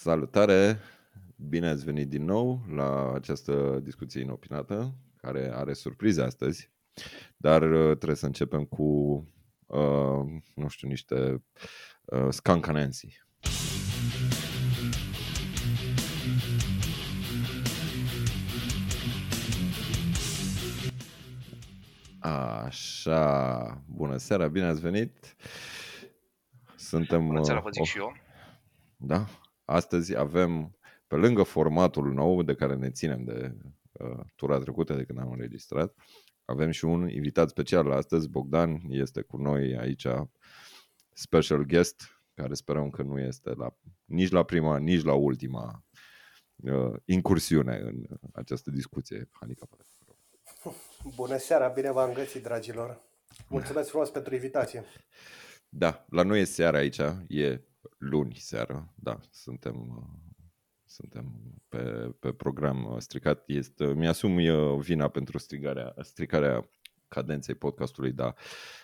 Salutare! Bine ați venit din nou la această discuție inopinată, care are surprize astăzi, dar uh, trebuie să începem cu, uh, nu știu, niște uh, Skanka Nancy. Așa, bună seara, bine ați venit. Suntem... Bună seara, vă zic uh, și eu. Da, astăzi avem, pe lângă formatul nou de care ne ținem de uh, tura trecută de când am înregistrat, avem și un invitat special astăzi. Bogdan este cu noi aici, special guest, care sperăm că nu este la, nici la prima, nici la ultima uh, incursiune în această discuție handicapată. Bună seara, bine v-am găsit, dragilor. Mulțumesc frumos pentru invitație. Da, la noi e seara aici, e luni seara, da, suntem, uh, suntem pe, pe program uh, stricat. Este, mi-asum eu vina pentru strigarea, stricarea cadenței podcastului, dar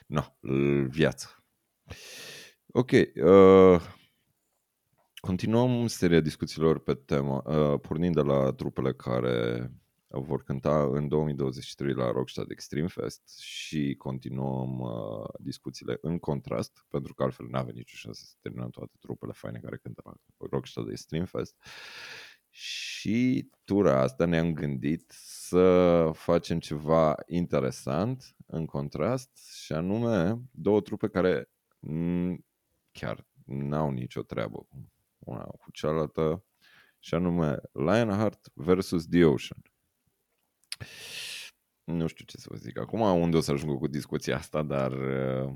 nu, viață. Ok, uh, continuăm seria discuțiilor pe temă, uh, pornind de la trupele care vor cânta în 2023 la Rockstad Extreme Fest și continuăm uh, discuțiile în contrast, pentru că altfel n-avem nicio șansă să terminăm toate trupele faine care cântă la Rockstad Extreme Fest. Și tura asta ne-am gândit să facem ceva interesant în contrast și anume două trupe care m- chiar n-au nicio treabă una cu cealaltă și anume Lionheart versus The Ocean. Nu știu ce să vă zic acum, unde o să ajung cu discuția asta, dar uh,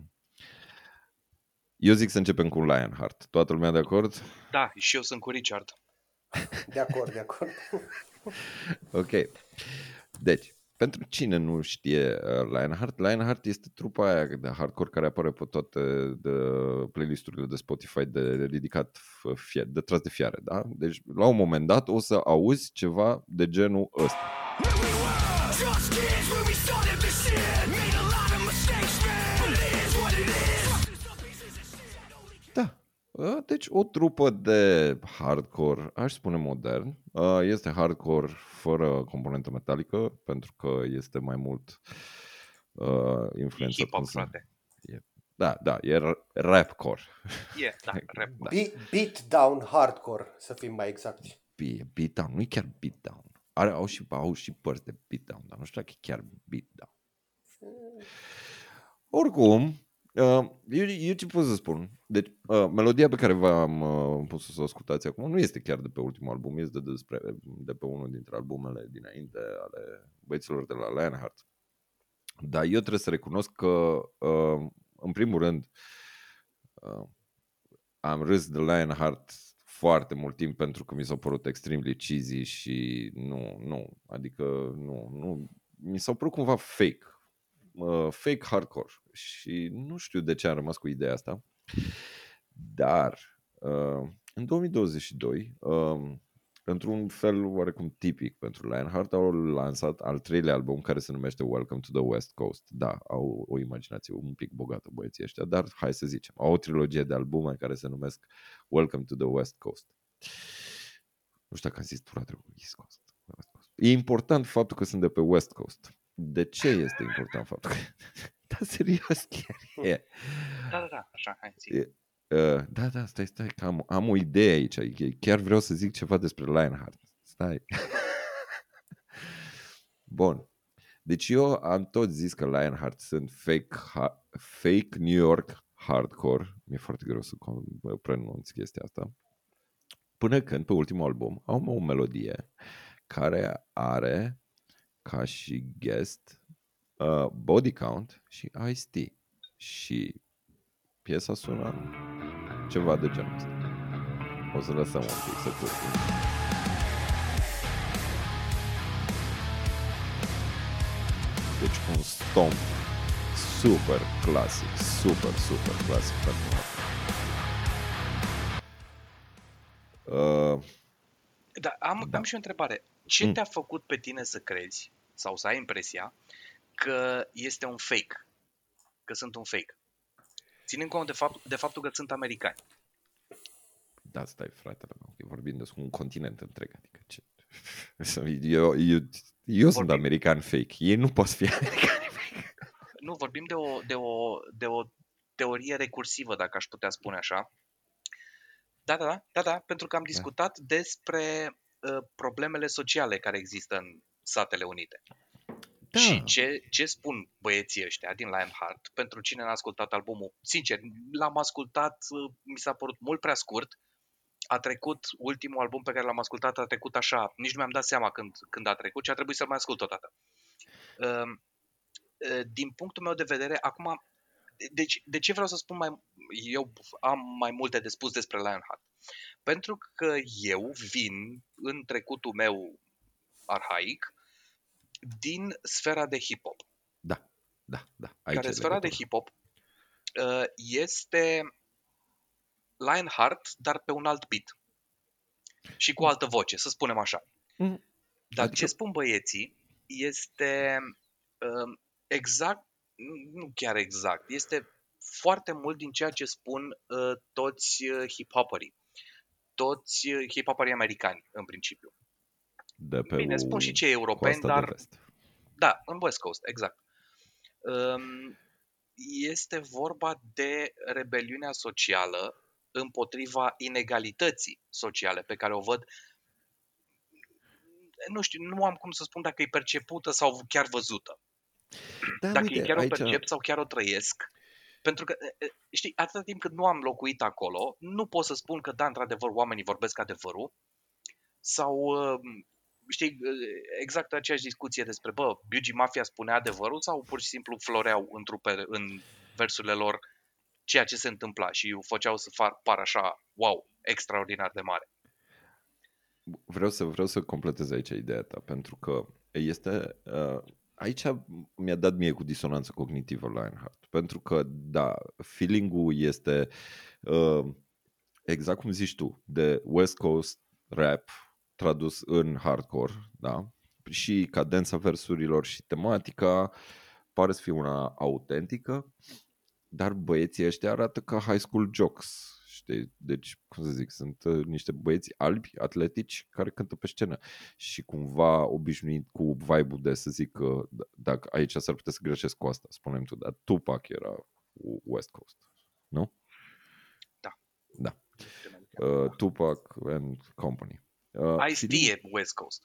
eu zic să începem cu Lionheart. Toată lumea de acord? Da, și eu sunt cu Richard. De acord, de acord. Ok. Deci, pentru cine nu știe uh, Lionheart, Lionheart este trupa aia de hardcore care apare pe toate de playlisturile de Spotify de ridicat, fie, de tras de fiare, da? Deci, la un moment dat o să auzi ceva de genul ăsta. Just kids when we started this shit. Made a lot of mistakes, man. But it is what it is. Da. Uh, Deci o trupă de hardcore, aș spune modern. Uh, Este hardcore fără componentă metalică, pentru că este mai mult uh, E influență. hip-hop, frate. Da, da, e r- rapcore. E, da, rap. Da. Be- beat down hardcore, să fim mai exacti. Be- Beatdown, nu e chiar beatdown. Are, au, și, au și părți de beatdown, dar nu știu dacă e chiar beatdown. Oricum, uh, eu, eu ce pot să spun? Deci, uh, melodia pe care v-am uh, pus să o ascultați acum nu este chiar de pe ultimul album, este de, despre, de pe unul dintre albumele dinainte ale băieților de la Lionheart. Dar eu trebuie să recunosc că, uh, în primul rând, uh, am râs de Lionheart foarte mult timp pentru că mi s-au părut extremely cheesy și nu, nu, adică nu, nu, mi s-au părut cumva fake, uh, fake hardcore. Și nu știu de ce am rămas cu ideea asta, dar uh, în 2022, uh, într-un fel oarecum tipic pentru Lionheart, au lansat al treilea album care se numește Welcome to the West Coast. Da, au o imaginație un pic bogată băieții ăștia, dar hai să zicem, au o trilogie de albume care se numesc Welcome to the West Coast. Nu știu dacă am zis tura trecută East Coast. West Coast. E important faptul că sunt de pe West Coast. De ce este important faptul că... da, serios, chiar e. Da, da, da, așa, hai, zi. E, Uh, da, da, stai, stai, că am, am o idee aici. E- Chiar vreau să zic ceva despre Lionheart. Stai. Bun. Deci eu am tot zis că Lionheart sunt fake, ha- fake New York hardcore. Mi-e foarte greu să con- pronunț chestia asta. Până când, pe ultimul album, au o melodie care are ca și guest uh, Body Count și Ice-T. Și piesa sună ceva de genul ăsta. O să lăsăm un pic să curgă. Deci un stomp super clasic, super, super clasic pentru asta. Uh, Da, am, Da. am și o întrebare. Ce Mm. te-a făcut pe tine să crezi, sau să ai impresia, că este un fake? Că sunt un fake? Ținând cont de, fapt, de faptul că sunt americani. Da, stai, fratele meu, că vorbim despre un continent întreg, adică ce... Eu, eu, eu sunt Vorbim. american fake, ei nu pot fi americani fake. Nu, vorbim de o, de o, de o teorie recursivă, dacă aș putea spune așa. Da, da, da, da, da pentru că am discutat despre uh, problemele sociale care există în Statele Unite. Da, Și ce, ce spun băieții ăștia din Lionheart, pentru cine n-a ascultat albumul, sincer, l-am ascultat, uh, mi s-a părut mult prea scurt, a trecut, ultimul album pe care l-am ascultat a trecut așa, nici nu mi-am dat seama când, când a trecut și a trebuit să-l mai ascult odată. Um, uh, Din punctul meu de vedere, acum, deci, de ce vreau să spun mai, eu am mai multe de spus despre Lionheart? Pentru că eu vin în trecutul meu arhaic din sfera de hip-hop da, da, da. Aici care e sfera de legătura. hip-hop uh, este Lionheart, dar pe un alt beat. Și cu o altă voce, să spunem așa. Mm. Dar Adică- ce spun băieții este uh, exact, nu chiar exact, este foarte mult din ceea ce spun uh, toți uh, hip-hopperii. Toți uh, hip-hopperii americani, în principiu. De pe Bine, spun și cei europeni, coasta de dar vest. da, în West Coast, exact. Um, Este vorba de rebeliunea socială împotriva inegalității sociale pe care o văd. Nu știu, nu am cum să spun dacă e percepută sau chiar văzută. Da, Dacă uite, ei chiar o aici, percep sau chiar o trăiesc. Pentru că, e, e, știi, atâta timp cât nu am locuit acolo, nu pot să spun că, da, într-adevăr, oamenii vorbesc adevărul. Sau, uh, știi, uh, exact aceeași discuție despre, bă, Biugi Mafia spunea adevărul sau pur și simplu floreau în, trupe, în versurile lor ceea ce se întâmpla și o făceau să far, par așa, wow, extraordinar de mare. vreau să, vreau să completez aici ideea ta, pentru că este... Uh, aici mi-a dat mie cu disonanță cognitivă Lionheart, pentru că, da, feeling-ul este uh, exact cum zici tu, de West Coast rap tradus în hardcore, da? Și cadența versurilor și tematica pare să fie una autentică, dar băieții ăștia arată ca high school jocks, știi? Deci, cum să zic, sunt uh, niște băieți albi, atletici, care cântă pe scenă și cumva obișnuit cu vibe-ul de să zic că d- dacă aici s-ar putea să greșesc cu asta, spunem tu, dar Tupac era cu West Coast, nu? Da. Da. Uh, Tupac and Company. Uh, Ice-T feeling- e West Coast.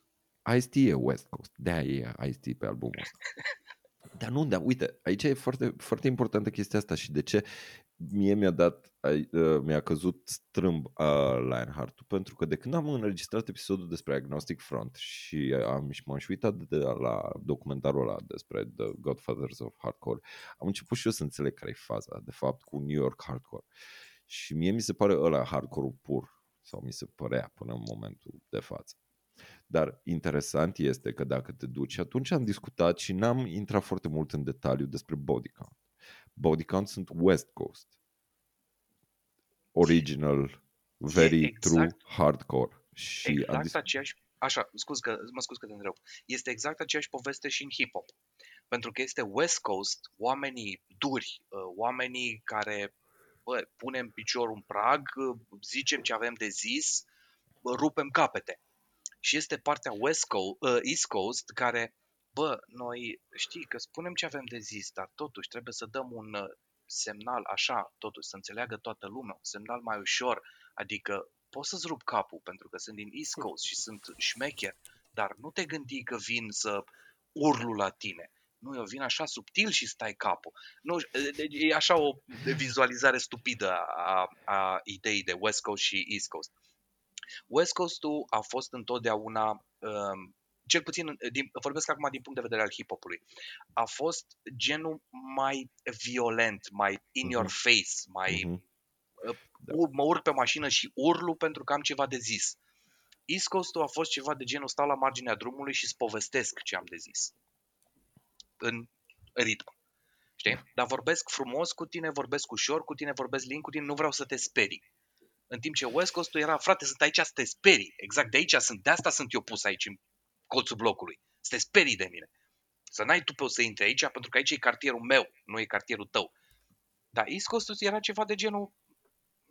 Ice-T e West Coast. De-aia e Ice-T pe albumul ăsta. Dar nu, dar uite, aici e foarte, foarte importantă chestia asta și de ce mie mi-a dat, ai- uh, mi-a căzut strâmb uh, Lionheart pentru că de când am înregistrat episodul despre Agnostic Front și am și m-am și uitat de la documentarul ăla despre The Godfathers of Hardcore, am început și eu să înțeleg care e faza, de fapt, cu New York Hardcore. Și mie mi se pare ăla hardcore pur, sau mi se părea până în momentul de față. Dar interesant este că dacă te duci, atunci am discutat și n-am intrat foarte mult în detaliu despre body count. Body count sunt West Coast. Original, very exact- true, hardcore. Și am Exact dis- aceeași, așa, scuz că, mă scuz că te întreb. Este exact aceeași poveste și în hip-hop. Pentru că este West Coast, oamenii duri, uh, oamenii care bă, punem piciorul în prag, uh, zicem ce avem de zis, bă, rupem capete. Și este partea West Coast, uh, East Coast care, bă, noi știi că spunem ce avem de zis, dar totuși trebuie să dăm un uh, semnal așa, totuși să înțeleagă toată lumea, un semnal mai ușor, adică pot să-ți rup capul pentru că sunt din East Coast și sunt șmecher, dar nu te gândi că vin să urlu la tine. Nu, eu vin așa subtil și stai capul. Nu, deci e așa o vizualizare stupidă a, a ideii de West Coast și East Coast. West Coast-ul a fost întotdeauna, um, cel puțin, din, vorbesc acum din punct de vedere al hip-hopului, a fost genul mai violent, mai in your Mhm. face, mai Mhm. Da. ur- mă urc pe mașină și urlu pentru că am ceva de zis. East Coast-ul a fost ceva de genul stau la marginea drumului și îți povestesc ce am de zis. În ritm. Știi? Dar vorbesc frumos cu tine, vorbesc ușor cu tine, vorbesc lin cu tine, nu vreau să te sperii. În timp ce West Coast-ul era, frate, sunt aici să te sperii. Exact de aici sunt, de asta sunt eu pus aici în colțul blocului. Să te sperii de mine. Să n-ai tu pe o să intri aici, pentru că aici e cartierul meu, nu e cartierul tău. Dar East Coast-ul era ceva de genul,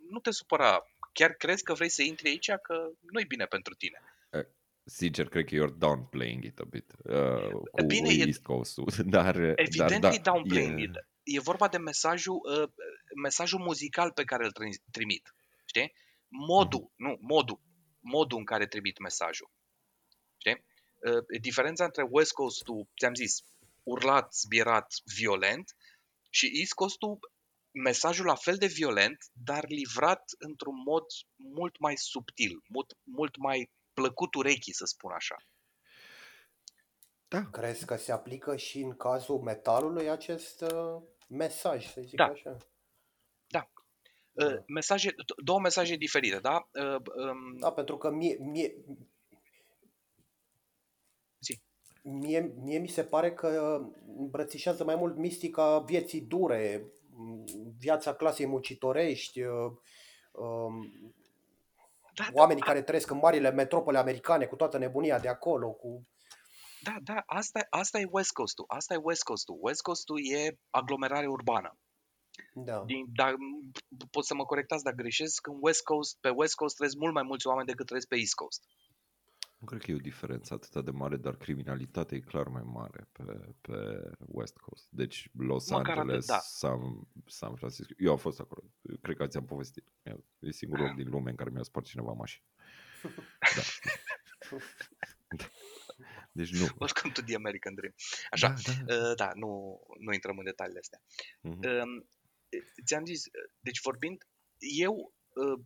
nu te supăra chiar crezi că vrei să intri aici că nu-i bine pentru tine. Sincer, cred că you're downplaying it a bit uh, cu Bine, e- East Coast-ul, dar, Evident dar da, e downplaying e- it. E vorba de mesajul, uh, mesajul muzical pe care îl tri- trimit. Știi? Modul, nu, modul. Modul în care trimit mesajul. Știi? Uh, diferența între West Coast-ul, ți-am zis, urlat, zbierat, violent și East Coast-ul, mesajul la fel de violent, dar livrat într-un mod mult mai subtil, mult, mult mai plăcut urechii, să spun așa. Da, Crezi că se aplică și în cazul metalului acest uh, mesaj, să zic Da. așa? Uh, Da. mesaje, d- două mesaje diferite, da? Uh, um, Da, pentru că mie, mie, Zi. mie, mie mi se pare că îmbrățișează mai mult mistica vieții dure, m, viața clasei muncitorești, uh, um, da, da, oamenii care trăiesc în marile metropole americane cu toată nebunia de acolo, cu Da, da, asta, asta e West Coast-ul. Asta e West Coast-ul. West Coast-ul e aglomerare urbană. da. Din, da, pot să mă corectați dacă greșesc, în West Coast, pe West Coast trăiesc mult mai mulți oameni decât trăiesc pe East Coast. Nu cred că e o diferență atât de mare, dar criminalitatea e clar mai mare pe, pe West Coast. Deci Los Măcar atât, Angeles, da. San, San Francisco. Eu am fost acolo. Cred că ți-am povestit. E singurul loc din lume în care mi-a spart cineva mașina. Da. da. Deci nu. Welcome to the American Dream. Așa, Da, da. uh, da, nu, nu intrăm în detaliile astea. Mhm. Um, ți-am zis, uh, deci vorbind, eu uh,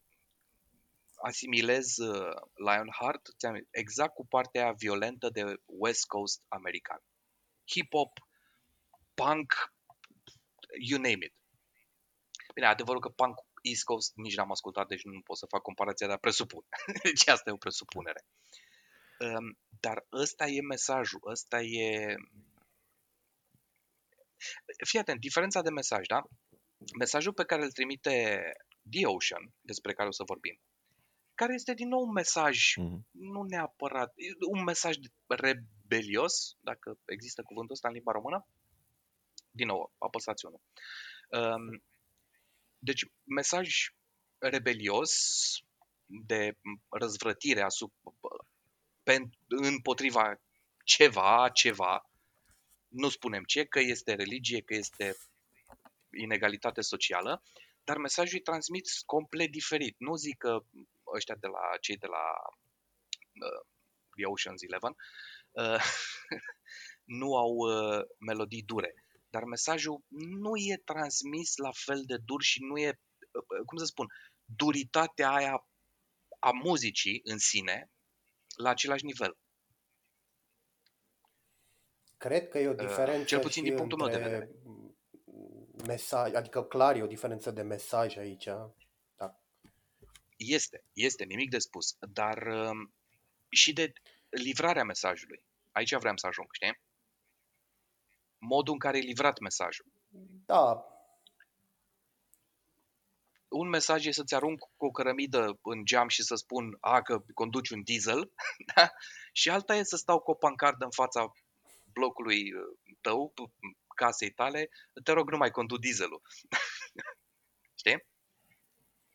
asimilez uh, Lionheart ți-am, exact cu partea aia violentă de West Coast american. Hip-hop, punk, you name it. Bine, adevărul că punk East Coast nici n-am ascultat, deci nu pot să fac comparația, dar presupun. deci asta e o presupunere. Um, dar ăsta e mesajul, ăsta e... Fii atent, diferența de mesaj, da? Mesajul pe care îl trimite The Ocean, despre care o să vorbim, care este din nou un mesaj, Mhm. nu neapărat, e un mesaj rebelios, dacă există cuvântul ăsta în limba română. Din nou, apăsați unul. Um, deci, mesaj rebelios de răzvrătire asupra, pen, împotriva ceva, ceva, nu spunem ce, că este religie, că este inegalitate socială, dar mesajul îi transmit complet diferit. Nu zic că ăștia de la cei de la uh, The Ocean's Eleven uh, nu au uh, melodii dure, dar mesajul nu e transmis la fel de dur și nu e, uh, cum să spun, duritatea aia a muzicii în sine la același nivel. Cred că e o diferență cel puțin și din punctul meu de între vedere. mesaj, adică clar e o diferență de mesaj aici. Da. Este, este, nimic de spus, dar um, și de livrarea mesajului. Aici vreau să ajung, știi? Modul în care e livrat mesajul. Da, Un mesaj e să-ți arunc cu o cărămidă în geam și să spun, a, că conduci un diesel, da? și alta e să stau cu o pancardă în fața blocului uh, tău, casei tale, te rog, nu mai condu dieselul. știi?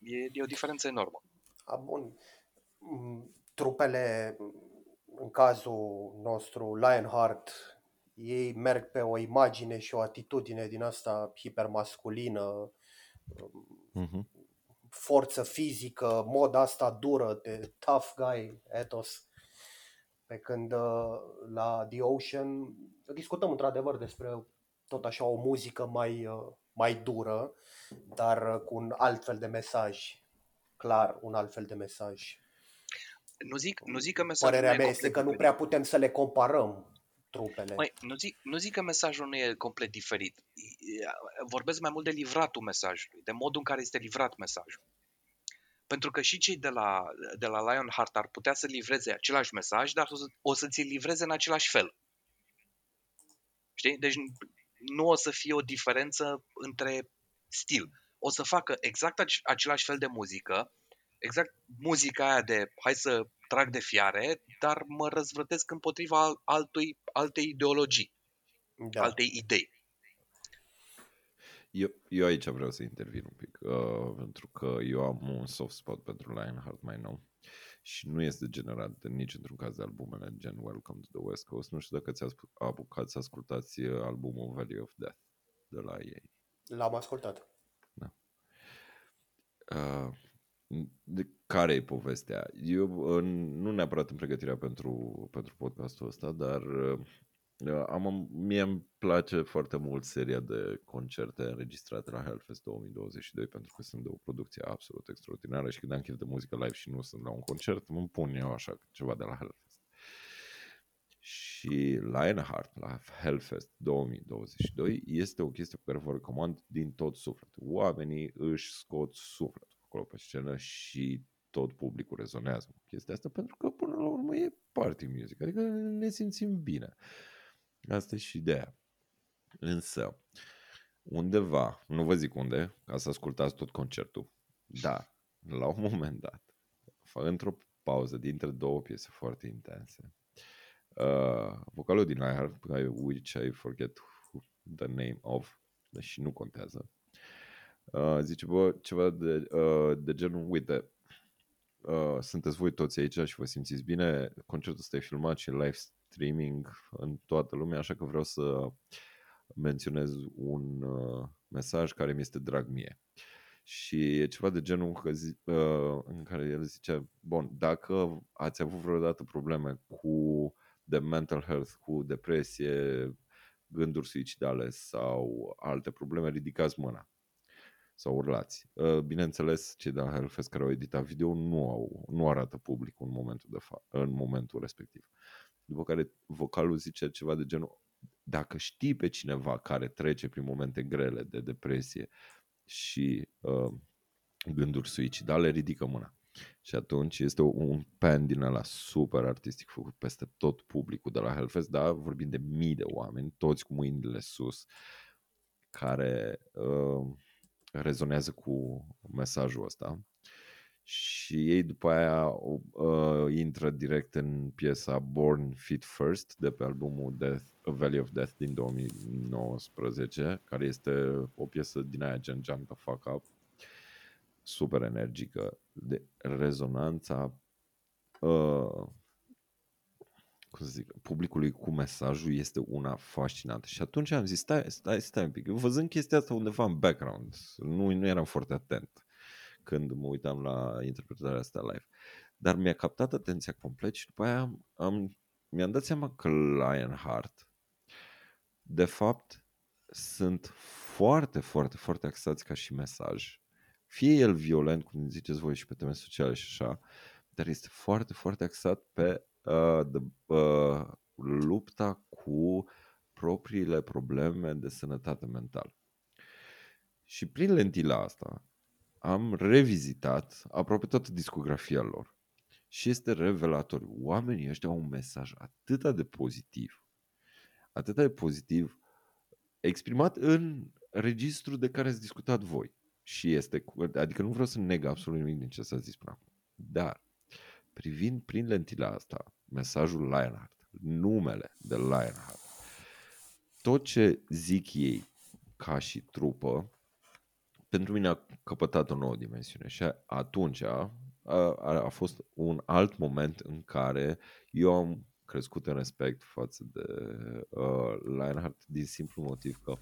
E, e o diferență enormă. A, bun. Mm, Trupele, în cazul nostru, Lionheart, ei merg pe o imagine și o atitudine din asta hipermasculină, Mhm. forță fizică, moda asta dură de tough guy, ethos. Pe când uh, la The Ocean discutăm într-adevăr despre tot așa o muzică mai, uh, mai dură, dar uh, cu un alt fel de mesaj. Clar, un alt fel de mesaj. Nu zic, nu zic că mesajul Părerea nu e mea este complet că nu diferit. prea putem să le comparăm trupele. Măi, nu zic, nu zic că mesajul nu e complet diferit. E- Vorbesc mai mult de livratul mesajului, de modul în care este livrat mesajul. Pentru că și cei de la, de la Lionheart ar putea să livreze același mesaj, dar o să, o să ți-l livreze în același fel. Știi? Deci nu o să fie o diferență între stil. O să facă exact ace- același fel de muzică, exact muzica aia de hai să trag de fiare, dar mă răzvrătesc împotriva al- altui, altei ideologii, da. altei idei. Eu, eu aici vreau să intervin un pic, uh, pentru că eu am un soft spot pentru Lionheart mai nou și nu este generat de nici într-un caz de albumele gen Welcome to the West Coast. Nu știu dacă ți-ați apucat să ascultați uh, albumul Valley of Death de la ei. L-am ascultat. Uh, de care e povestea? Eu uh, nu neapărat în pregătirea pentru, pentru podcastul ăsta, dar uh, am, mie îmi place foarte mult seria de concerte înregistrate la Hellfest 2022 pentru că sunt de o producție absolut extraordinară și când am chef de muzică live și nu sunt la un concert, îmi pun eu așa ceva de la Hellfest. Și Lionheart la Hellfest 2022 este o chestie pe care vă recomand din tot sufletul. Oamenii își scot sufletul acolo pe scenă și tot publicul rezonează cu chestia asta pentru că până la urmă e party music, adică ne simțim bine. Asta e și ideea. Însă, undeva, nu vă zic unde, ca să ascultați tot concertul, dar la un moment dat, într-o pauză dintre două piese foarte intense, uh, vocalul din Iheart, which I forget the name of, și nu contează, uh, zice, bă, ceva de, uh, de genul, uite, uh, sunteți voi toți aici și vă simțiți bine, concertul ăsta e filmat și live streaming în toată lumea, așa că vreau să menționez un uh, mesaj care mi este drag mie. Și e ceva de genul că zi, uh, în care el zicea, bun, dacă ați avut vreodată probleme cu de mental health, cu depresie, gânduri suicidale sau alte probleme, ridicați mâna sau urlați. Uh, bineînțeles, cei de la Hellfest care au editat video nu, au, nu arată publicul în momentul, de fa- în momentul respectiv. După care vocalul zice ceva de genul dacă știi pe cineva care trece prin momente grele de depresie și uh, gânduri suicidale, ridică mâna. Și atunci este un pan din ăla super artistic făcut peste tot publicul de la Hellfest, dar vorbim de mii de oameni, toți cu mâinile sus, care uh, rezonează cu mesajul ăsta. Și ei după aia uh, intră direct în piesa Born Fit First de pe albumul Death, A Valley of Death din 2019, care este o piesă din aia gen Jump the Fuck Up, super energică, de rezonanța uh, cum să zic, publicului cu mesajul este una fascinantă. Și atunci am zis, stai, stai, stai un pic, văzând chestia asta undeva în background, nu, nu eram foarte atent când mă uitam la interpretarea asta live. Dar mi-a captat atenția complet și după aia am, am, mi-am dat seama că Lionheart de fapt sunt foarte, foarte, foarte axați ca și mesaj. Fie el violent, cum ziceți voi și pe teme sociale și așa, dar este foarte, foarte axat pe uh, the, uh, lupta cu propriile probleme de sănătate mentală. Și prin lentila asta am revizitat aproape toată discografia lor și este revelatoriu. Oamenii ăștia au un mesaj atât de pozitiv, atât de pozitiv, exprimat în registru de care ați discutat voi. Și este, adică nu vreau să neg absolut nimic din ce s-a zis până acum. Dar, privind prin lentila asta, mesajul Lionheart, numele de Lionheart, tot ce zic ei ca și trupă, pentru mine a căpătat o nouă dimensiune și atunci a, a, a fost un alt moment în care eu am crescut în respect față de uh, Lionheart din simplu motiv că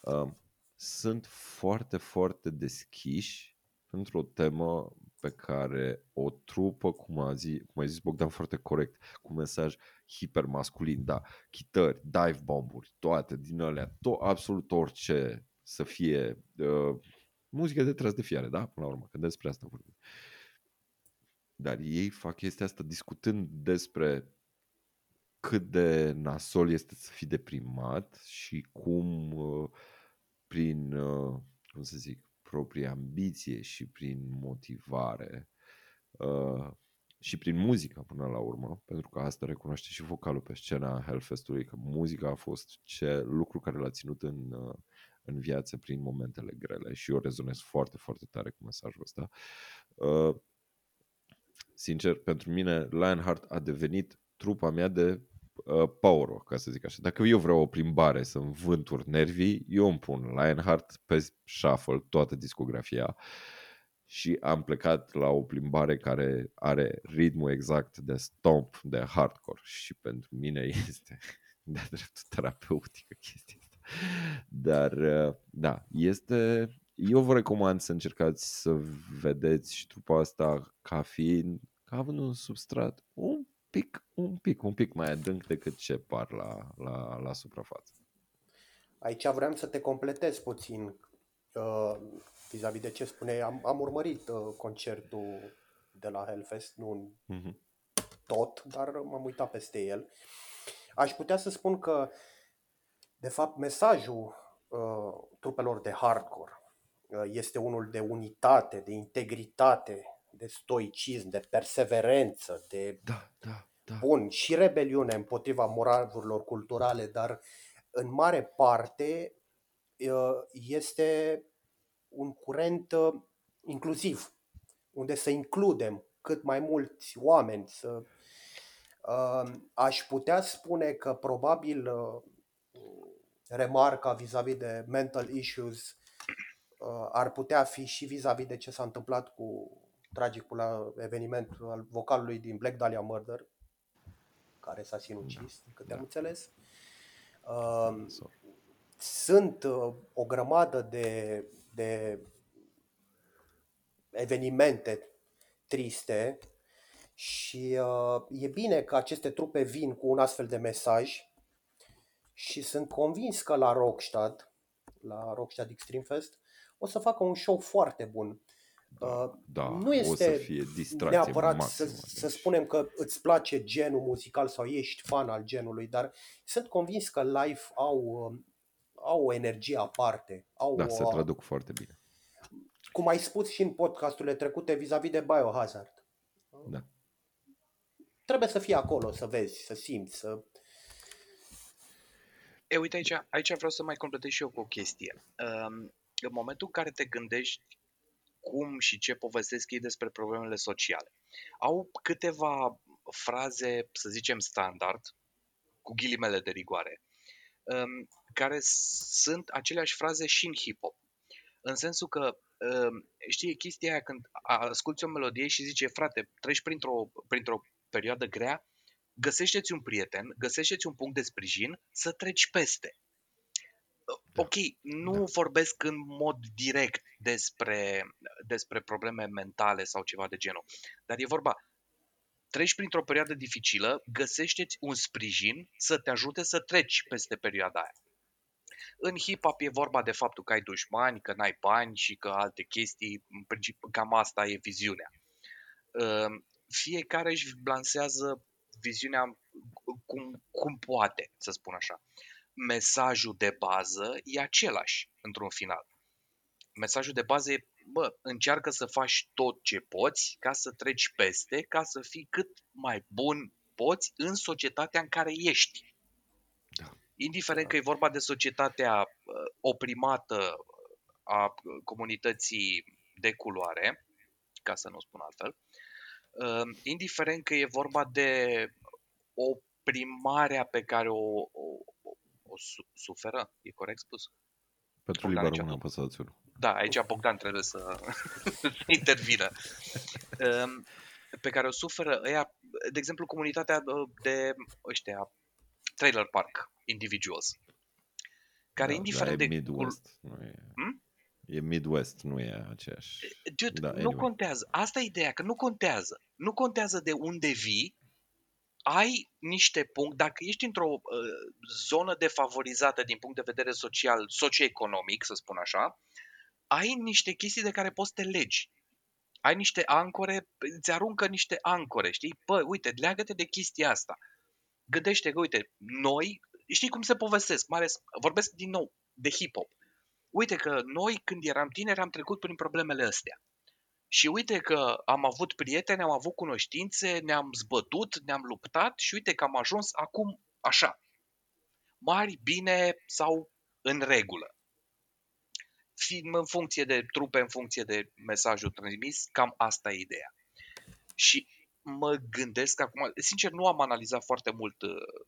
uh, sunt foarte, foarte deschiși pentru o temă pe care o trupă, cum a, zi, cum a zis Bogdan foarte corect, cu mesaj hipermasculin, da, chitări, dive bomburi, toate din alea, to- absolut orice să fie uh, muzică de tras de fiare, da? Până la urmă, că despre asta vorbim. Dar ei fac chestia asta discutând despre cât de nasol este să fii deprimat și cum uh, prin, uh, cum să zic, proprie ambiție și prin motivare uh, și prin muzică până la urmă, pentru că asta recunoaște și vocalul pe scena Hellfest-ului, că muzica a fost ce lucru care l-a ținut în, uh, în viață prin momentele grele și eu rezonez foarte, foarte tare cu mesajul ăsta. Uh, sincer, pentru mine Lionheart a devenit trupa mea de uh, power ca să zic așa. Dacă eu vreau o plimbare să-mi vânturi nervii, eu îmi pun Lionheart pe shuffle toată discografia și am plecat la o plimbare care are ritmul exact de stomp, de hardcore și pentru mine este de dreptul terapeutică chestia asta. Dar, uh, da, este... Eu vă recomand să încercați să vedeți și trupa asta ca fiind, ca având un substrat un pic, un pic, un pic mai adânc decât ce par la, la, la suprafață. Aici vreau să te completez puțin uh, vis-a-vis de ce spune. Am, am urmărit uh, concertul de la Hellfest, nu Mm-hmm. tot, dar m-am uitat peste el. Aș putea să spun că, de fapt, mesajul uh, trupelor de hardcore uh, este unul de unitate, de integritate, de stoicism, de perseverență, de Da, da, da. bun și rebeliune împotriva moralurilor culturale, dar în mare parte uh, este un curent uh, inclusiv, unde să includem cât mai mulți oameni. Să, uh, aș putea spune că probabil uh, remarca vis-a-vis de mental issues uh, ar putea fi și vis-a-vis de ce s-a întâmplat cu tragicul la eveniment al vocalului din Black Dahlia Murder, care s-a sinucis, din câte am înțeles. Uh, So, sunt uh, o grămadă de, de evenimente triste și uh, e bine că aceste trupe vin cu un astfel de mesaj și sunt convins că la Rockstad, la Rockstad Extreme Fest, o să facă un show foarte bun. Uh, da, nu o este să fie distracție neapărat maximă. să, să deci. spunem că îți place genul muzical sau ești fan al genului, dar sunt convins că live au, um, au o energie aparte. Au Da, se o, traduc foarte bine. cum ai spus și în podcasturile trecute vis-a-vis de Biohazard. Da. Trebuie să fii acolo, să vezi, să simți, să... E, uite aici, aici vreau să mai completez și eu cu o chestie. Um, în momentul în care te gândești cum și ce povestesc ei despre problemele sociale, au câteva fraze, să zicem, standard, cu ghilimele de rigoare, um, care sunt aceleași fraze și în hip-hop. În sensul că, um, știi, e chestia aia când asculti o melodie și zice, frate, treci printr-o, printr-o perioadă grea, găsește-ți un prieten, găsește-ți un punct de sprijin să treci peste. Da. Ok, nu Da. vorbesc în mod direct despre, despre probleme mentale sau ceva de genul, dar e vorba, treci printr-o perioadă dificilă, găsește-ți un sprijin să te ajute să treci peste perioada aia. În hip-hop e vorba de faptul că ai dușmani, că n-ai bani și că alte chestii, în principiu, cam asta e viziunea. Ehm, Fiecare își lansează viziunea cum, cum poate, să spun așa. Mesajul de bază e același, într-un final. Mesajul de bază e, bă, încearcă să faci tot ce poți ca să treci peste, ca să fii cât mai bun poți în societatea în care ești. Da. Indiferent că e vorba de societatea uh, oprimată a uh, comunității de culoare, ca să nu spun altfel, uh, indiferent că e vorba de oprimarea pe care o, o, o, o su- suferă, e corect spus? Pentru Bogdan, liber aici român tu. am păsat unul. Da, aici Bogdan trebuie să, să intervină. Um, Pe care o suferă ăia, de exemplu, comunitatea uh, de ăștia, trailer park individuals, care da, indiferent da, e de... cul- Midwest, nu e... Hmm? E Midwest, nu e aceeași. Dude, Da, nu anyway. contează. Asta e ideea, că nu contează. Nu contează de unde vii, ai niște puncte, dacă ești într-o uh, zonă defavorizată din punct de vedere social, socioeconomic, să spun așa, ai niște chestii de care poți să te legi. Ai niște ancore, îți aruncă niște ancore, știi? Bă, uite, leagă-te de chestia asta. Gândește că, uite, noi, știi cum se povestesc, mai ales, vorbesc din nou de hip-hop. Uite că noi, când eram tineri, am trecut prin problemele astea. Și uite că am avut prieteni, am avut cunoștințe, ne-am zbătut, ne-am luptat și uite că am ajuns acum așa. Mari, bine sau în regulă. Film în funcție de trupe, în funcție de mesajul transmis, cam asta e ideea. Și mă gândesc acum, sincer nu am analizat foarte mult uh,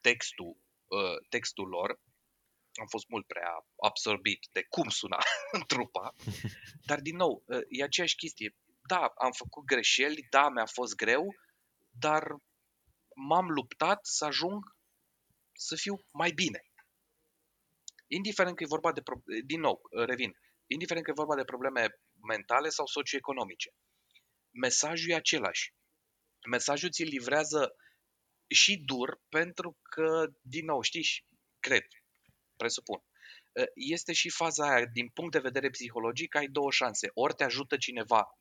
textul, uh, textul lor, am fost mult prea absorbit de cum suna în trupa, dar din nou, uh, e aceeași chestie. Da, am făcut greșeli, da, mi-a fost greu, dar m-am luptat să ajung să fiu mai bine. Indiferent că e vorba de, pro- din nou, revin, indiferent că e vorba de probleme mentale sau socioeconomice. Mesajul e același. Mesajul ți livrează și dur pentru că, din nou, știi, cred, presupun, este și faza aia, din punct de vedere psihologic, ai două șanse. Ori te ajută cineva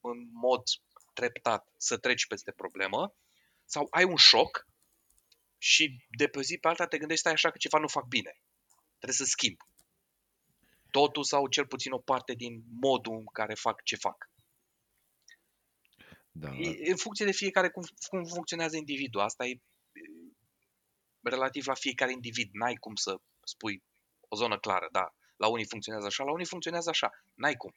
în mod treptat să treci peste problemă, sau ai un șoc și de pe zi pe alta te gândești stai așa că ceva nu fac bine. Trebuie să schimb. Totul sau cel puțin o parte din modul în care fac ce fac. Da. E, în funcție de fiecare cum, cum funcționează individul. Asta e e, relativ la fiecare individ. N-ai cum să spui o zonă clară, da. La unii funcționează așa, la unii funcționează așa. N-ai cum.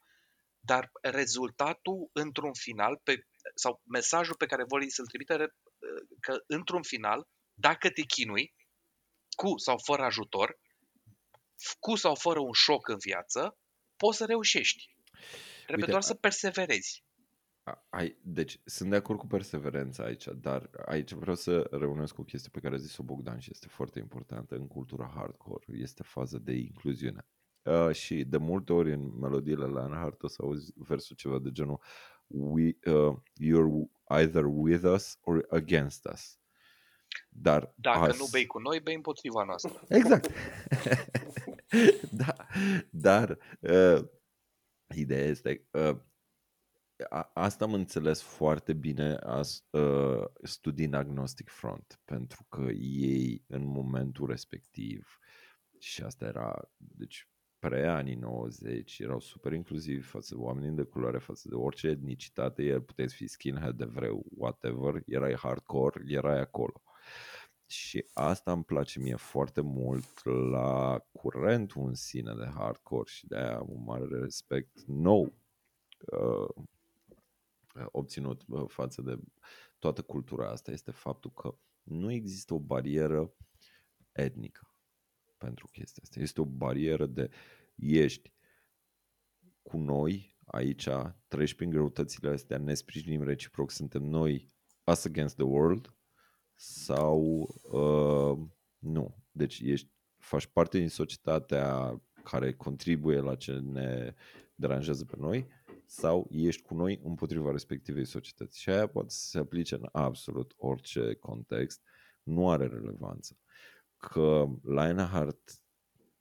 Dar rezultatul, într-un final, pe, sau mesajul pe care vor să-l trimită, re- că într-un final, dacă te chinui, cu sau fără ajutor, cu sau fără un șoc în viață, poți să reușești. Trebuie Uite, doar a- să perseverezi. A- Ai, deci, sunt de acord cu perseverența aici, dar aici vreau să reunesc o chestie pe care a zis-o Bogdan și este foarte importantă în cultura hardcore. Este faza de incluziune. Uh, și de multe ori în melodiile la Lionheart o să auzi versul ceva de genul We, uh, You're either with us or against us. Dar Dacă as- nu bei cu noi, bei împotriva noastră. Exact. da, dar uh, ideea este uh, a, asta am înțeles foarte bine as, uh, studiind Agnostic Front, pentru că ei în momentul respectiv, și asta era, deci pre anii 90, erau super inclusivi față de oamenii de culoare, față de orice etnicitate, el puteți fi skinhead, de vreo, whatever, erai hardcore, erai acolo. Și asta îmi place mie foarte mult la curentul în sine de hardcore și de aia am un mare respect nou uh, obținut uh, față de toată cultura asta este faptul că nu există o barieră etnică pentru chestia asta. Este o barieră de ești cu noi aici, treci prin greutățile astea, ne sprijinim reciproc, suntem noi us against the world sau uh, nu. Deci ești, faci parte din societatea care contribuie la ce ne deranjează pe noi sau ești cu noi împotriva respectivei societăți. Și aia poate să se aplice în absolut orice context, nu are relevanță. Că Lionheart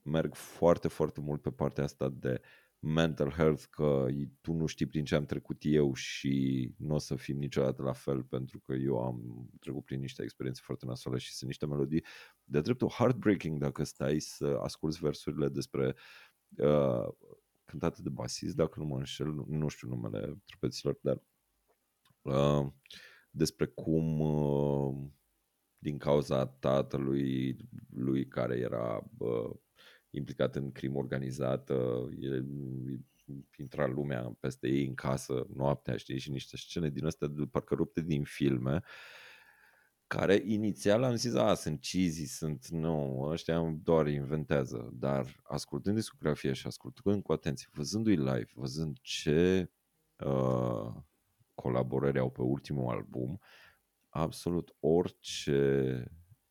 merg foarte, foarte mult pe partea asta de mental health, că tu nu știi prin ce am trecut eu și nu o să fim niciodată la fel pentru că eu am trecut prin niște experiențe foarte nasoale și sunt niște melodii de dreptul heartbreaking dacă stai să asculți versurile despre uh, cântate de basist, dacă nu mă înșel, nu, nu știu numele trupeților, dar uh, despre cum uh, din cauza tatălui lui care era uh, implicat în crimă organizată, el intra lumea peste ei în casă noaptea, știi, și niște scene din astea de parcă rupte din filme, care inițial am zis, a, sunt cheesy, sunt, nu, ăștia doar inventează, dar ascultând discografia și ascultând cu atenție, văzându-i live, văzând ce uh, colaborări au pe ultimul album, absolut orice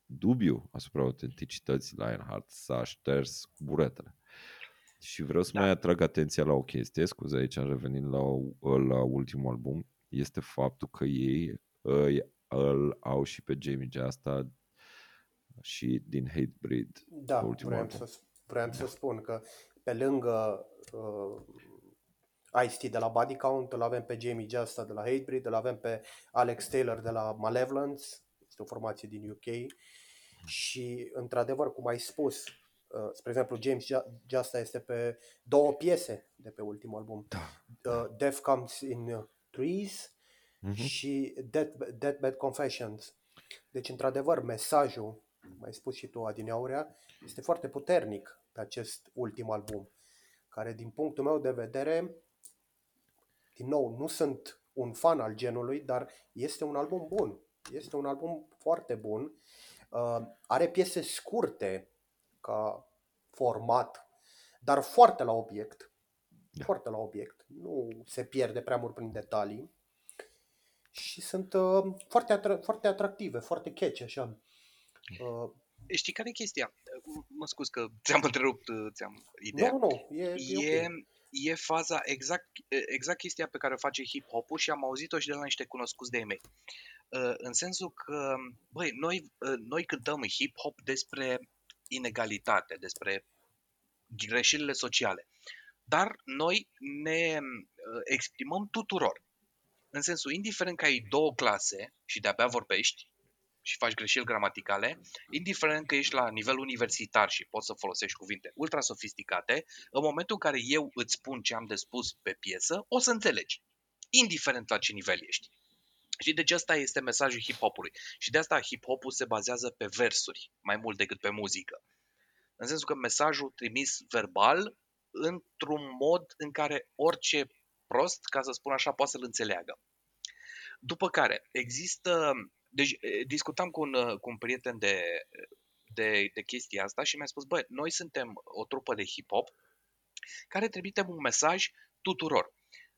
dubiu asupra autenticității Lionheart s-a șters cu buretele. Și vreau să Da. mai atrag atenția la o chestie, scuze aici am revenit la, la ultimul album, este faptul că ei îi, îl au și pe Jamie Jasta și din Hatebreed Da, pe ultimul vreau album. să, vreau să spun că pe lângă uh, Ice-T de la Body Count, îl avem pe Jamie Justa de la Hatebreed, îl avem pe Alex Taylor de la Malevolence, este o formație din UK și într-adevăr, cum ai spus, uh, spre exemplu, James Ju- Justa este pe două piese de pe ultimul album. Da. Uh, Death Comes in uh, Trees Mhm. și Death, Deathbed Confessions. Deci, într-adevăr, mesajul, cum ai spus și tu, Adineaurea, este foarte puternic pe acest ultim album, care, din punctul meu de vedere, din nou, nu sunt un fan al genului, dar este un album bun. Este un album foarte bun. Uh, are piese scurte ca format, dar foarte la obiect. Da. Foarte la obiect. Nu se pierde prea mult prin detalii. Și sunt uh, foarte, atra- foarte atractive, foarte catchy, așa. Uh, Știi care e chestia? Mă scuz că ți-am întrerupt ți-am ideea. nu, nu, nu, e, e, e, ok. e faza, exact, exact chestia pe care o face hip-hop-ul și am auzit-o și de la niște cunoscuți de-ai mei. Uh, În sensul că, băi, noi, uh, noi cântăm hip-hop despre inegalitate, despre greșelile sociale. Dar noi ne uh, exprimăm tuturor. În sensul, indiferent că ai două clase și de-abia vorbești și faci greșeli gramaticale, indiferent că ești la nivel universitar și poți să folosești cuvinte ultra sofisticate, în momentul în care eu îți spun ce am de spus pe piesă, o să înțelegi. Indiferent la ce nivel ești. Și deci asta este mesajul hip-hopului. Și de asta hip-hopul se bazează pe versuri, mai mult decât pe muzică. În sensul că mesajul trimis verbal, într-un mod în care orice prost, ca să spun așa, poate să-l înțeleagă. După care, există... Deci, eh, discutam cu un, eh, cu un prieten de, de, de chestia asta și mi-a spus, bă, noi suntem o trupă de hip-hop care trimitem un mesaj tuturor.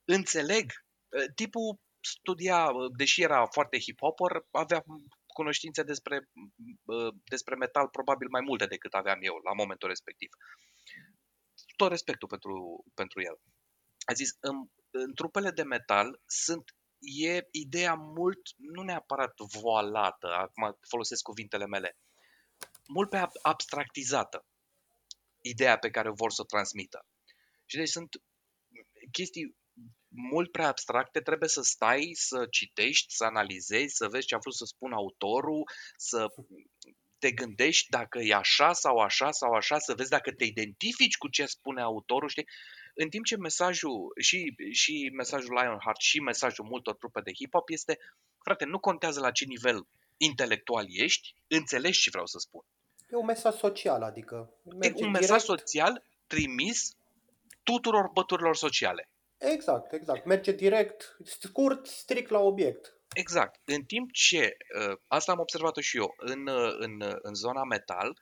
Înțeleg, eh, tipul studia, deși era foarte hip-hopper, avea cunoștințe despre, uh, despre metal probabil mai multe decât aveam eu la momentul respectiv. Tot respectul pentru, pentru el. A zis, în, în trupele de metal sunt e ideea mult, nu neapărat voalată, acum folosesc cuvintele mele, mult pe ab- abstractizată ideea pe care vor să o transmită. Și deci sunt chestii mult prea abstracte, trebuie să stai, să citești, să analizezi, să vezi ce a vrut să spună autorul, să te gândești dacă e așa sau așa sau așa, să vezi dacă te identifici cu ce spune autorul, știi? În timp ce mesajul, și, și mesajul Lionheart și mesajul multor trupe de hip-hop este, frate, nu contează la ce nivel intelectual ești, înțelegi ce vreau să spun. E un mesaj social, adică E merge un direct. mesaj social trimis tuturor băturilor sociale. Exact, exact. Merge direct, scurt, strict la obiect. Exact. În timp ce, uh, asta am observat și eu, în, uh, în, uh, în zona metal,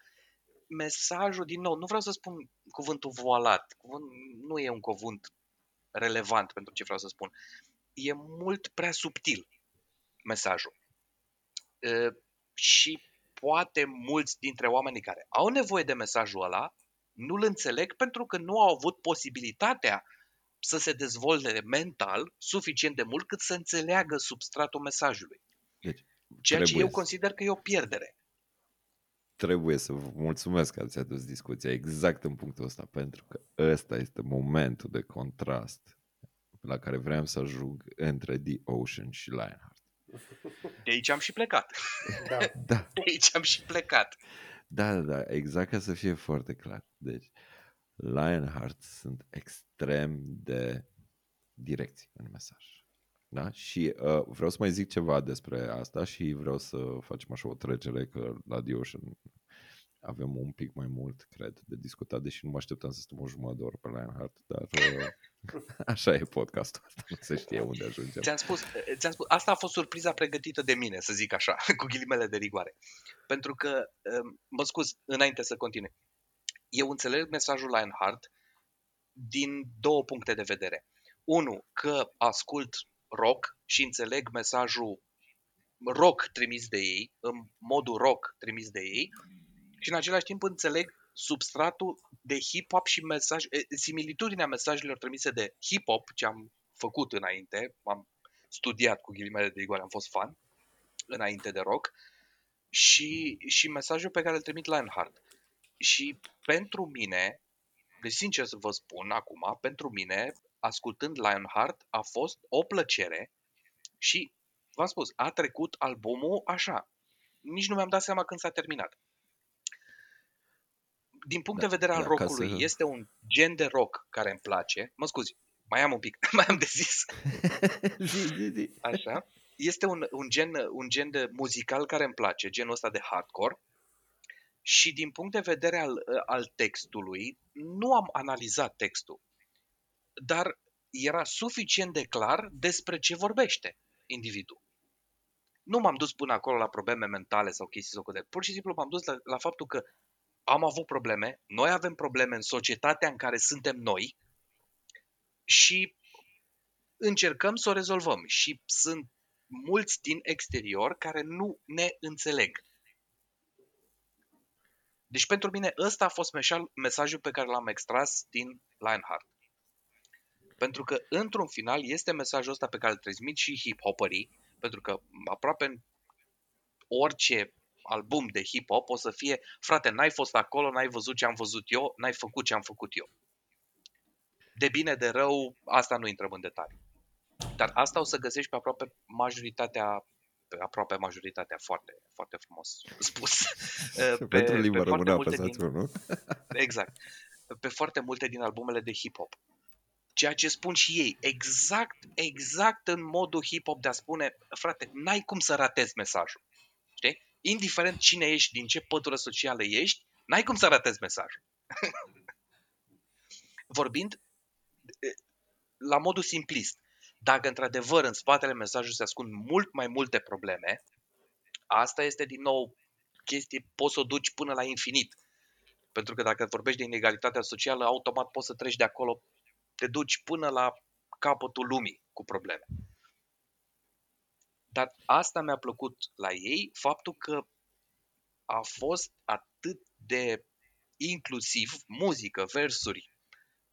mesajul, din nou, nu vreau să spun cuvântul voalat, cuvânt, nu e un cuvânt relevant pentru ce vreau să spun, e mult prea subtil mesajul. Uh, Și poate mulți dintre oamenii care au nevoie de mesajul ăla nu-l înțeleg pentru că nu au avut posibilitatea să se dezvolte mental suficient de mult cât să înțeleagă substratul mesajului. Deci, Ceea ce trebuie eu să- consider că e o pierdere. Trebuie să vă mulțumesc că ați adus discuția exact în punctul ăsta, pentru că ăsta este momentul de contrast la care vreau să ajung între The Ocean și Lionheart. De aici am și plecat. Da. Da, De aici am și plecat. da, da, da, exact ca să fie foarte clar. Deci, Lionheart sunt extrem de direcți în mesaj. Da? Și uh, vreau să mai zic ceva despre asta și vreau să facem așa o trecere că la The Ocean avem un pic mai mult, cred, de discutat, deși nu mă așteptam să stăm o jumătate de oră pe Lionheart, dar uh, așa e podcastul ăsta, nu se știe unde ajungem. Ți-am spus, ți-am spus, asta a fost surpriza pregătită de mine, să zic așa, cu ghilimele de rigoare. Pentru că, um, mă scuz, înainte să continui, eu înțeleg mesajul Lionheart din două puncte de vedere. Unu, că ascult rock și înțeleg mesajul rock trimis de ei, în modul rock trimis de ei, și în același timp înțeleg substratul de hip-hop și mesaj, eh, similitudinea mesajelor trimise de hip-hop, ce am făcut înainte, am studiat cu ghilimele de rigoare, am fost fan înainte de rock, și, și mesajul pe care îl trimit Lionheart. Și pentru mine, deci sincer să vă spun acum, pentru mine, ascultând Lionheart, a fost o plăcere și, v-am spus, a trecut albumul așa. Nici nu mi-am dat seama când s-a terminat. Din punct Da, de vedere al da, ca rockului, să- este un gen de rock care îmi place. Mă scuzi, mai am un pic, mai am de zis. zi, zi, zi. Așa. Este un, un, gen, un gen de muzical care îmi place, genul ăsta de hardcore. Și din punct de vedere al, al textului, nu am analizat textul. Dar era suficient de clar despre ce vorbește individul. nu m-am dus până acolo la probleme mentale sau chestii socoteli. Pur și simplu m-am dus la, la faptul că am avut probleme, noi avem probleme în societatea în care suntem noi și încercăm să o rezolvăm. Și sunt mulți din exterior care nu ne înțeleg. Deci pentru mine ăsta a fost mesajul pe care l-am extras din Lionheart. Pentru că, într-un final, este mesajul ăsta pe care îl transmit și hip-hopperii, pentru că aproape în orice album de hip-hop o să fie, frate, n-ai fost acolo, n-ai văzut ce am văzut eu, n-ai făcut ce am făcut eu. De bine, de rău, asta nu intrăm în detalii. Dar asta o să găsești pe aproape majoritatea pe aproape majoritatea foarte, foarte frumos spus. pe, Pentru limba pe română apăsați din, nu? Exact. Pe foarte multe din albumele de hip-hop. Ceea ce spun și ei, exact, exact în modul hip-hop de a spune, frate, n-ai cum să ratezi mesajul. Știi? Indiferent cine ești, din ce pătură socială ești, n-ai cum să ratezi mesajul. Vorbind la modul simplist, dacă într-adevăr în spatele mesajului se ascund mult mai multe probleme, asta este din nou chestie, poți să o duci până la infinit. Pentru că dacă vorbești de inegalitatea socială, automat poți să treci de acolo, te duci până la capătul lumii cu probleme. Dar asta mi-a plăcut la ei, faptul că a fost atât de inclusiv muzică, versuri,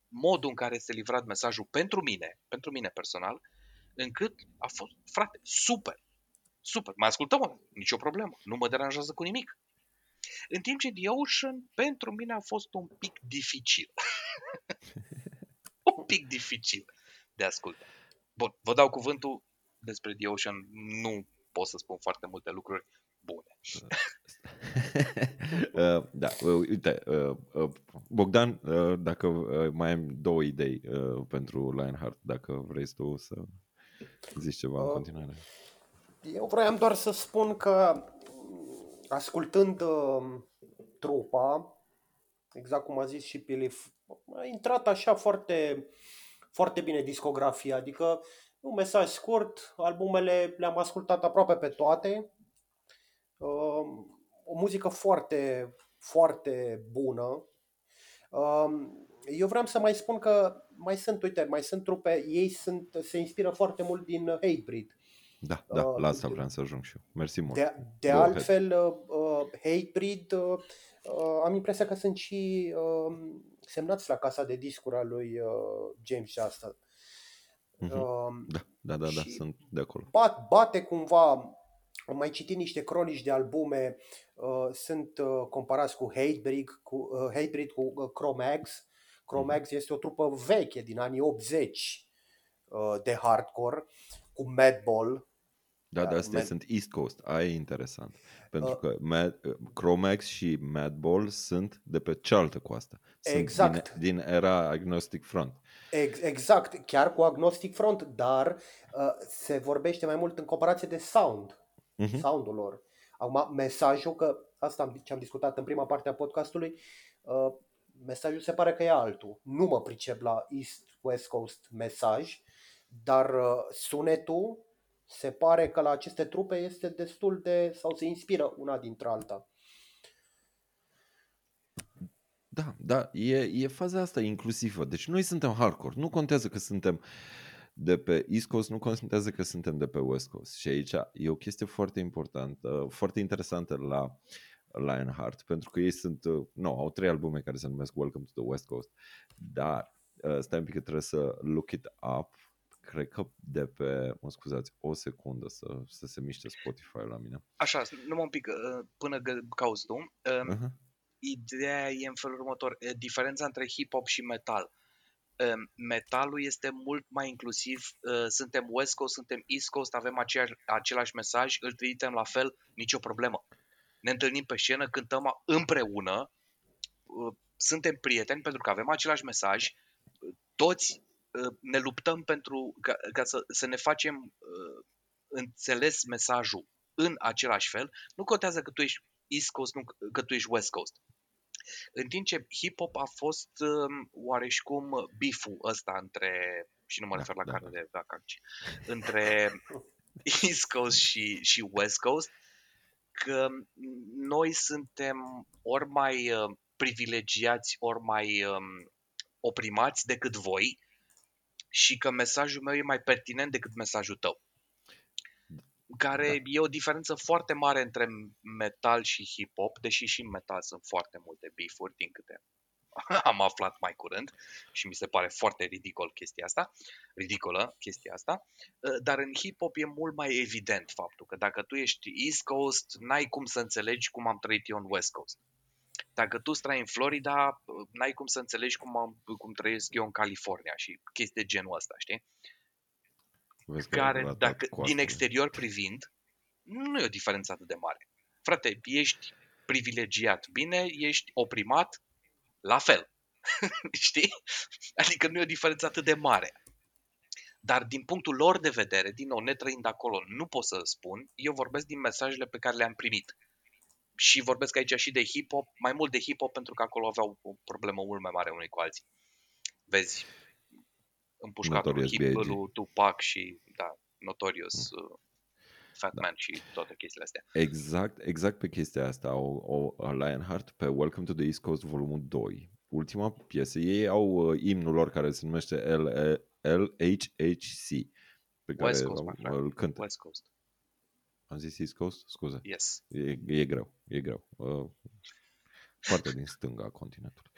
modul în care este livrat mesajul pentru mine, pentru mine personal, încât a fost, frate, super, super. Mai ascultăm, mă, nicio problemă, nu mă deranjează cu nimic. În timp ce The Ocean, pentru mine a fost un pic dificil. un pic dificil de ascultat. Bun, vă dau cuvântul despre The Ocean. Nu pot să spun foarte multe lucruri bune. uh, da, uh, uite, uh, uh, Bogdan, uh, dacă uh, mai am două idei uh, pentru Lionheart, dacă vrei tu să zici ceva uh, în continuare. Eu vroiam doar să spun că ascultând uh, trupa, exact cum a zis și Pilif, a intrat așa foarte, foarte bine discografia, adică un mesaj scurt, albumele le-am ascultat aproape pe toate, o muzică foarte, foarte bună. Eu vreau să mai spun că mai sunt, uite, mai sunt trupe, ei sunt, se inspiră foarte mult din Hatebreed. Da, da, uh, la asta vreau să ajung și eu. Mersi mult. De, de altfel, uh, Hatebreed, uh, am impresia că sunt și uh, semnați la casa de discuri a lui uh, James Justin. Uh-huh. Uh, da, da, da, da, sunt de acolo. Bat, bate cumva am mai citit niște cronici de albume, uh, sunt uh, comparați cu Hatebreed, cu, uh, Hatebreed, cu uh, Chromax. Chromax mm-hmm. este o trupă veche din anii 80 uh, de hardcore, cu Madball. Da, dar astea Mad... sunt East Coast, aia e interesant. Pentru uh, că Mad, uh, Chromax și Madball sunt de pe cealaltă coastă. Sunt exact. Din, din era Agnostic Front. Ex- exact, chiar cu Agnostic Front, dar uh, se vorbește mai mult în comparație de sound uh-huh. soundul lor. Acum, mesajul, că asta ce am discutat în prima parte a podcastului, uh, mesajul se pare că e altul. Nu mă pricep la East-West Coast mesaj, dar uh, sunetul se pare că la aceste trupe este destul de, sau se inspiră una dintre alta. Da, da, e, e faza asta inclusivă. Deci noi suntem hardcore. Nu contează că suntem uh, de pe East Coast nu contează că suntem de pe West Coast. Și aici e o chestie foarte importantă, foarte interesantă la Lionheart, pentru că ei sunt, uh, nu, au trei albume care se numesc Welcome to the West Coast, dar uh, stai un pic că trebuie să look it up, cred că de pe, mă scuzați, o secundă să, să se miște Spotify la mine. Așa, numai un pic, uh, până cauzi tu. Uh-huh. Ideea e în felul următor, diferența între hip-hop și metal Ehm, metalul este mult mai inclusiv, ehm, suntem West Coast, suntem East Coast, avem aceeași, același mesaj, îl trimitem la fel, nicio problemă. Ne întâlnim pe scenă, cântăm împreună, ehm, suntem prieteni pentru că avem același mesaj, toți ne luptăm pentru ca, ca să, să ne facem înțeles mesajul în același fel. Nu contează că tu ești East Coast, nu că tu ești West Coast. În timp ce hip-hop a fost um, oareșcum biful ăsta între, și nu mă da, refer la da, carne da. de vacanci, între East Coast și, și West Coast, că noi suntem ori mai uh, privilegiați, ori mai um, oprimați decât voi și că mesajul meu e mai pertinent decât mesajul tău. Care da. e o diferență foarte mare între metal și hip-hop, deși și în metal sunt foarte multe bifuri din câte am aflat mai curând și mi se pare foarte ridicol chestia asta, ridicolă chestia asta, uh, dar în hip-hop e mult mai evident faptul că dacă tu ești East Coast, n-ai cum să înțelegi cum am trăit eu în West Coast. Dacă tu stai în Florida, uh, n-ai cum să înțelegi cum, am, cum trăiesc eu în California și chestii de genul ăsta, știi? Vezi că Care, ai ratat dacă, din coastele. exterior privind, nu e o diferență atât de mare. Frate, ești privilegiat bine, ești oprimat, la fel. Știi? Adică nu e o diferență atât de mare. Dar din punctul lor de vedere, din nou, netrăind acolo, nu pot să spun, eu vorbesc din mesajele pe care le-am primit. Și vorbesc aici și de hip-hop, mai mult de hip-hop pentru că acolo aveau o problemă mult mai mare unii cu alții. Vezi, împușcatul lui, Notorious hip, B.I.G.. lui Tupac și, da, Notorious, uh, Fat Da. Man și toate chestiile astea. Exact, exact pe chestia asta, o, o Lionheart pe Welcome to the East Coast volumul 2. Ultima piesă, ei au uh, imnul lor care se numește L- LHHC, pe care West Coast, my îl- friend. îl cântă. West Coast. Am zis East Coast? Scuze. Yes. E, e greu, e greu. Uh, partea din stânga continentului.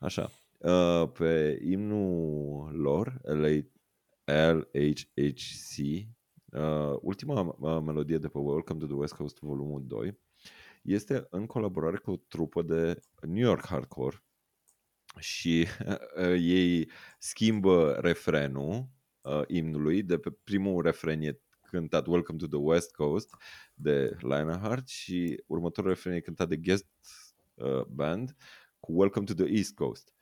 Așa. Uh, pe imnul lor, LA, LHHC, uh, ultima uh, melodie de pe Welcome to the West Coast volumul 2 este în colaborare cu o trupă de New York Hardcore și uh, ei schimbă refrenul uh, imnului de pe primul refren e cântat Welcome to the West Coast de Lionheart și următorul refren e cântat de Guest uh, Band cu Welcome to the East Coast.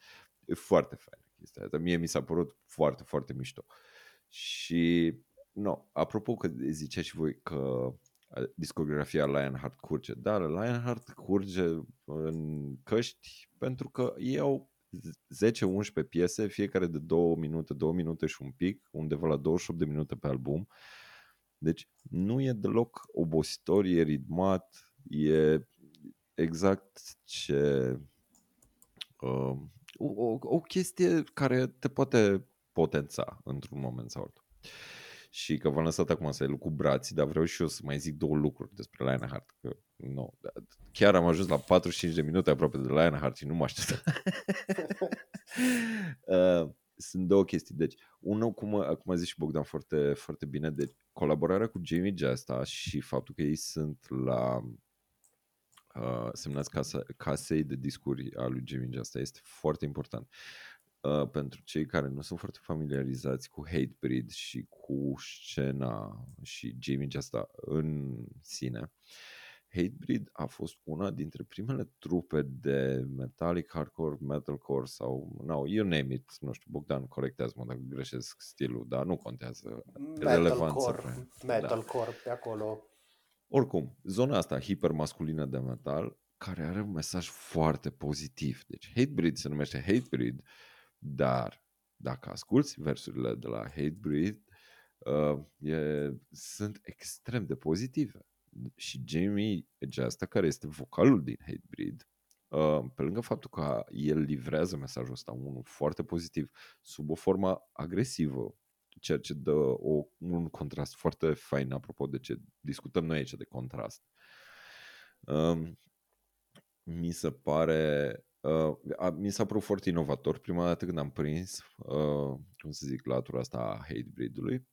E foarte fain chestia asta. Mie mi s-a părut foarte, foarte mișto. Și, no, apropo că zicea și voi că uh, discografia Lionheart curge. Da, Lionheart curge în căști pentru că ei au 10-11 piese, fiecare de 2 minute, 2 minute și un pic, undeva la 28 de minute pe album. Deci nu e deloc obositor, e ritmat, e exact ce... Uh, o, o, o chestie care te poate potența într-un moment sau altul. Și că v-am lăsat acum să cu brații, dar vreau și eu să mai zic două lucruri despre Lionheart. Că, no, chiar am ajuns la 45 de minute aproape de Lionheart și nu mă așteptam. uh, sunt două chestii. Deci, unul, cum, cum a zis și Bogdan foarte, foarte bine, deci colaborarea cu Jamie Jasta și faptul că ei sunt la uh, semnați casa, casei de discuri a lui Jamie Jasta este foarte important. Uh, pentru cei care nu sunt foarte familiarizați cu Hatebreed și cu scena și Jamie Jasta în sine, Hatebreed a fost una dintre primele trupe de metallic, hardcore, metalcore sau, no, you name it, nu știu, Bogdan, corectează-mă dacă greșesc stilul, dar nu contează. Relevanță, Metalcore, da. metalcore pe acolo. Oricum, zona asta hipermasculină de metal, care are un mesaj foarte pozitiv. Deci Hatebreed se numește Hatebreed, dar dacă asculti versurile de la Hatebreed, uh, e, sunt extrem de pozitive. Și Jamie Jasta, care este vocalul din Hatebreed, uh, pe lângă faptul că el livrează mesajul ăsta, unul foarte pozitiv, sub o formă agresivă, ceea ce dă o, un contrast foarte fain apropo de ce discutăm noi aici de contrast. Um, mi se pare uh, a, mi s-a părut foarte inovator prima dată când am prins uh, cum să zic latura asta a Hatebreed-ului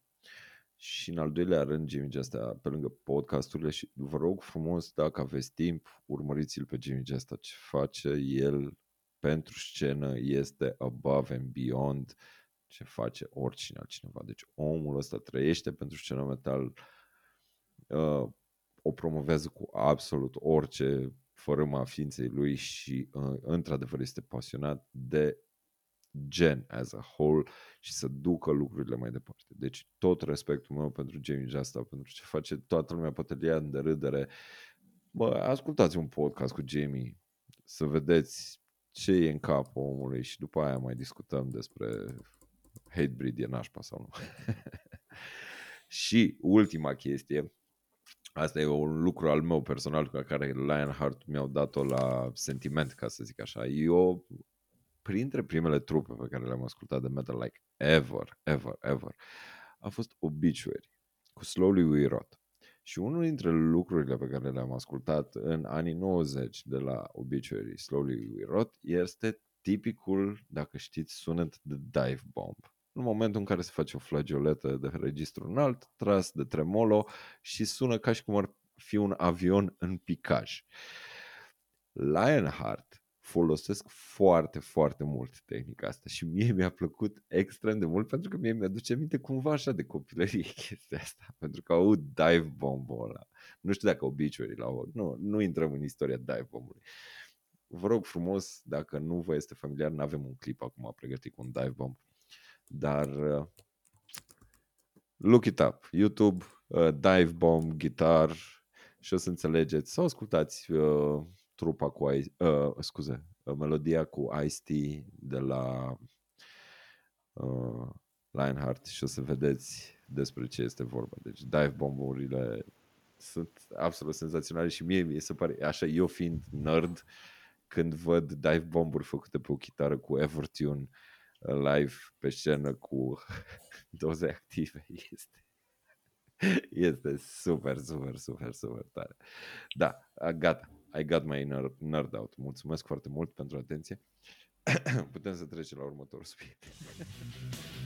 și în al doilea rând Jimmy Jasta pe lângă podcasturile și vă rog frumos dacă aveți timp urmăriți-l pe Jimmy Jasta ce face el pentru scenă este above and beyond ce face oricine altcineva. Deci omul ăsta trăiește pentru scena metal, uh, o promovează cu absolut orice fărâma ființei lui și uh, într-adevăr este pasionat de gen as a whole și să ducă lucrurile mai departe. Deci tot respectul meu pentru Jamie Jasta, pentru ce face toată lumea poate ia de râdere. Bă, ascultați un podcast cu Jamie să vedeți ce e în capul omului și după aia mai discutăm despre Hatebreed e nașpa sau nu. Și ultima chestie, asta e un lucru al meu personal pe care Lionheart mi-au dat-o la sentiment, ca să zic așa. Eu, printre primele trupe pe care le-am ascultat de metal, like ever, ever, ever, a fost Obituary cu Slowly We Rot. Și unul dintre lucrurile pe care le-am ascultat în anii 90 de la Obituary Slowly We Rot este tipicul, dacă știți, sunet de dive bomb. În momentul în care se face o flagioletă de registru înalt, tras de tremolo și sună ca și cum ar fi un avion în picaj. Lionheart folosesc foarte, foarte mult tehnica asta și mie mi-a plăcut extrem de mult pentru că mie mi-aduce aminte cumva așa de copilărie chestia asta, pentru că au dive bomb ăla. Nu știu dacă obituary la nu, nu intrăm în istoria dive bombului. Vă rog frumos, dacă nu vă este familiar, nu avem un clip acum pregătit cu un dive bomb, dar uh, look it up, YouTube, uh, dive bomb, guitar și o să înțelegeți sau ascultați uh, trupa cu, uh, scuze, uh, melodia cu Ice-T de la uh, Lionheart și o să vedeți despre ce este vorba. Deci dive bomburile sunt absolut senzaționale și mie mi se pare, așa eu fiind nerd, când văd dive bomburi făcute pe o chitară cu Evertune uh, live pe scenă cu doze active, este este super, super, super, super tare. Da, gata. I got my nerd, nerd out. Mulțumesc foarte mult pentru atenție. Putem să trecem la următorul subiect.